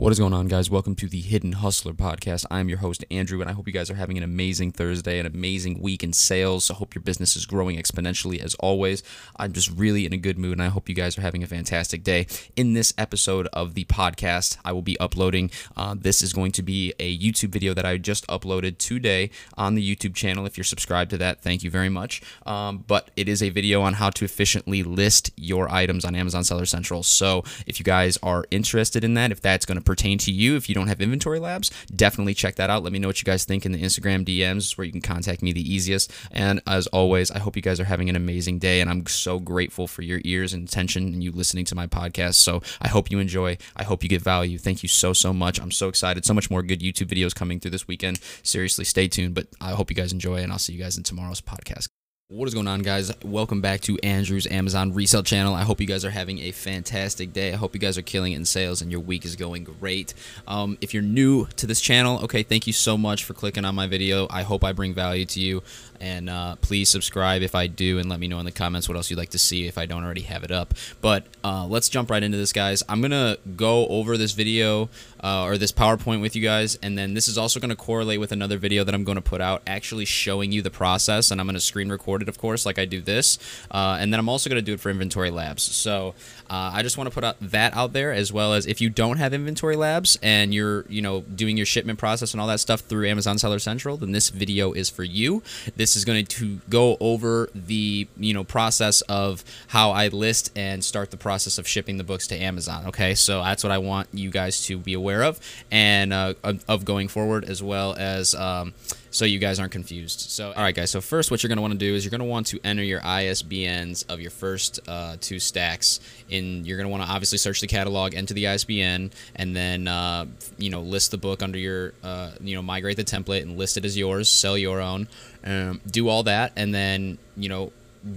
What is going on, guys? Welcome to the Hidden Hustler podcast. I'm your host, Andrew, and I hope you guys are having an amazing Thursday, an amazing week in sales. I hope your business is growing exponentially as always. I'm just really in a good mood, and I hope you guys are having a fantastic day. In this episode of the podcast, I will be uploading. Uh, this is going to be a YouTube video that I just uploaded today on the YouTube channel. If you're subscribed to that, thank you very much. Um, but it is a video on how to efficiently list your items on Amazon Seller Central. So if you guys are interested in that, if that's going to pertain to you if you don't have inventory labs definitely check that out. Let me know what you guys think in the instagram dms where you can contact me the easiest. And as always i hope you guys are having an amazing day and i'm so grateful for your ears and attention and you listening to my podcast. So i hope you enjoy. I hope you get value. Thank you so so much. I'm so excited. So much more good youtube videos coming through this weekend. Seriously stay tuned but i hope you guys enjoy and i'll see you guys in tomorrow's podcast what is going on, guys? Welcome back to Andrew's Amazon Resale Channel. I hope you guys are having a fantastic day. I hope you guys are killing it in sales and your week is going great. Um, if you're new to this channel, okay, thank you so much for clicking on my video. I hope I bring value to you. And uh, please subscribe if I do, and let me know in the comments what else you'd like to see if I don't already have it up. But uh, let's jump right into this, guys. I'm going to go over this video uh, or this PowerPoint with you guys, and then this is also going to correlate with another video that I'm going to put out actually showing you the process, and I'm going to screen record it, of course, like I do this. Uh, and then I'm also going to do it for Inventory Labs. So uh, I just want to put out that out there, as well as if you don't have Inventory Labs and you're, you know, doing your shipment process and all that stuff through Amazon Seller Central, then this video is for you. This this is going to go over the you know process of how I list and start the process of shipping the books to Amazon. Okay, so that's what I want you guys to be aware of and uh, of going forward, as well as. Um, so you guys aren't confused. So, all right, guys. So first, what you're going to want to do is you're going to want to enter your ISBNs of your first uh, two stacks. In you're going to want to obviously search the catalog, enter the ISBN, and then uh, you know list the book under your uh, you know migrate the template and list it as yours. Sell your own. Um, do all that, and then you know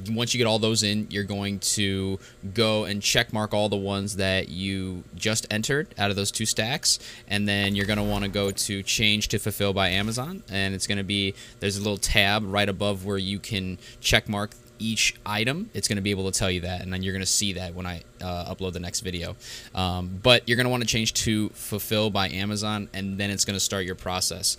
once you get all those in, you're going to go and check mark all the ones that you just entered out of those two stacks, and then you're going to want to go to change to fulfill by Amazon, and it's going to be there's a little tab right above where you can check mark each item. It's going to be able to tell you that, and then you're going to see that when I uh, upload the next video. Um, but you're going to want to change to fulfill by Amazon, and then it's going to start your process.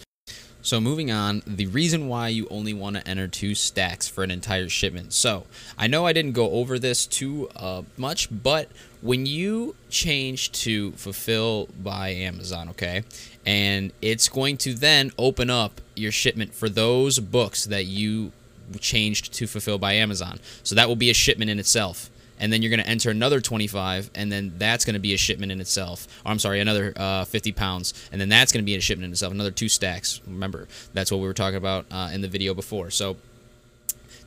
So moving on, the reason why you only want to enter two stacks for an entire shipment. So I know I didn't go over this too uh, much, but when you change to fulfill by Amazon, okay, and it's going to then open up your shipment for those books that you changed to fulfill by Amazon. So that will be a shipment in itself and then you're going to enter another 25 and then that's going to be a shipment in itself. Or i'm sorry another uh, 50 pounds and then that's going to be a shipment in itself another two stacks. Remember that's what we were talking about uh, in the video before. So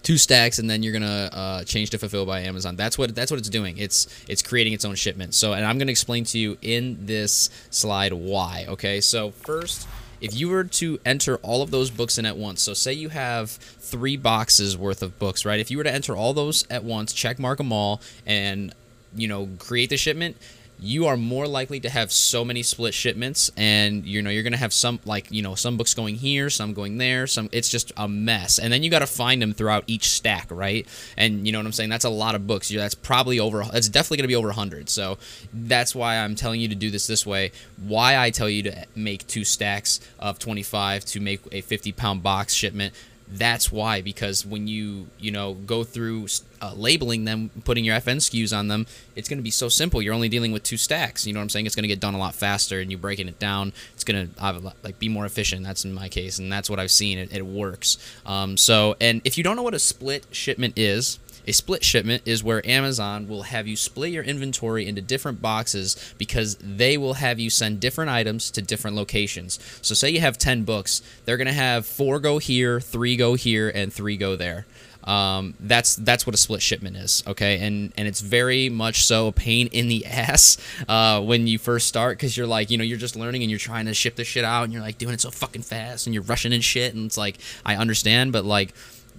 two stacks and then you're gonna uh, change to fulfill by amazon. That's what that's what it's doing. It's it's creating its own shipment. So and i'm gonna explain to you in this slide why okay? So first if you were to enter all of those books in at once, so say you have three boxes worth of books, right? If you were to enter all those at once, check mark them all, and you know create the shipment, you are more likely to have so many split shipments and you know you're going to have some like you know some books going here some going there some it's just a mess. And then you got to find them throughout each stack right? And you know what i'm saying? That's a lot of books. That's probably over that's definitely going to be over 100 so that's why i'm telling you to do this this way. Why i tell you to make two stacks of 25 to make a 50 pound box shipment that's why because when you you know go through uh, labeling them putting your FNSKUs on them it's going to be so simple. You're only dealing with two stacks. You know what i'm saying? It's going to get done a lot faster and you breaking it down. It's going to like be more efficient. That's in my case and that's what i've seen. It, it works. Um, so and if you don't know what a split shipment is a split shipment is where Amazon will have you split your inventory into different boxes because they will have you send different items to different locations. So, say you have 10 books, they're going to have four go here, three go here, and three go there. Um, that's that's what a split shipment is, okay? And and it's very much so a pain in the ass uh, when you first start because you're like, you know, you're just learning and you're trying to ship this shit out and you're like doing it so fucking fast and you're rushing and shit and it's like I understand, but like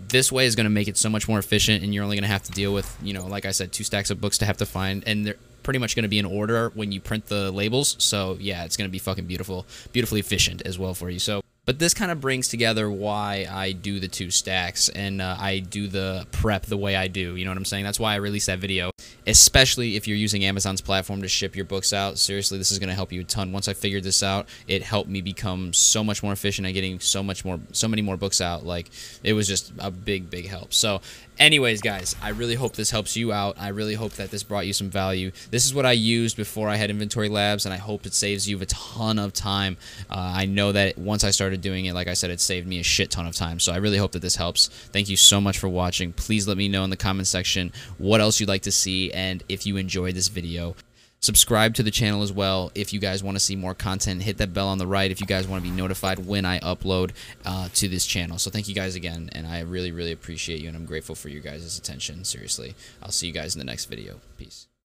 this way is going to make it so much more efficient and you're only going to have to deal with you know like i said two stacks of books to have to find and they're pretty much going to be in order when you print the labels. So yeah it's going to be fucking beautiful beautifully efficient as well for you. So But this kind of brings together why I do the two stacks and uh, I do the prep the way I do. You know what I'm saying? That's why I released that video, especially if you're using Amazon's platform to ship your books out. Seriously, this is going to help you a ton. Once I figured this out, it helped me become so much more efficient at getting so much more, so many more books out. Like it was just a big, big help. So anyways guys i really hope this helps you out i really hope that this brought you some value this is what i used before i had inventory labs and i hope it saves you a ton of time uh, i know that once i started doing it like i said it saved me a shit ton of time. So i really hope that this helps. Thank you so much for watching. Please let me know in the comment section what else you'd like to see and if you enjoyed this video. Subscribe to the channel as well if you guys want to see more content. Hit that bell on the right if you guys want to be notified when i upload uh, to this channel. So thank you guys again and i really really appreciate you and i'm grateful for your guys' attention. Seriously i'll see you guys in the next video. Peace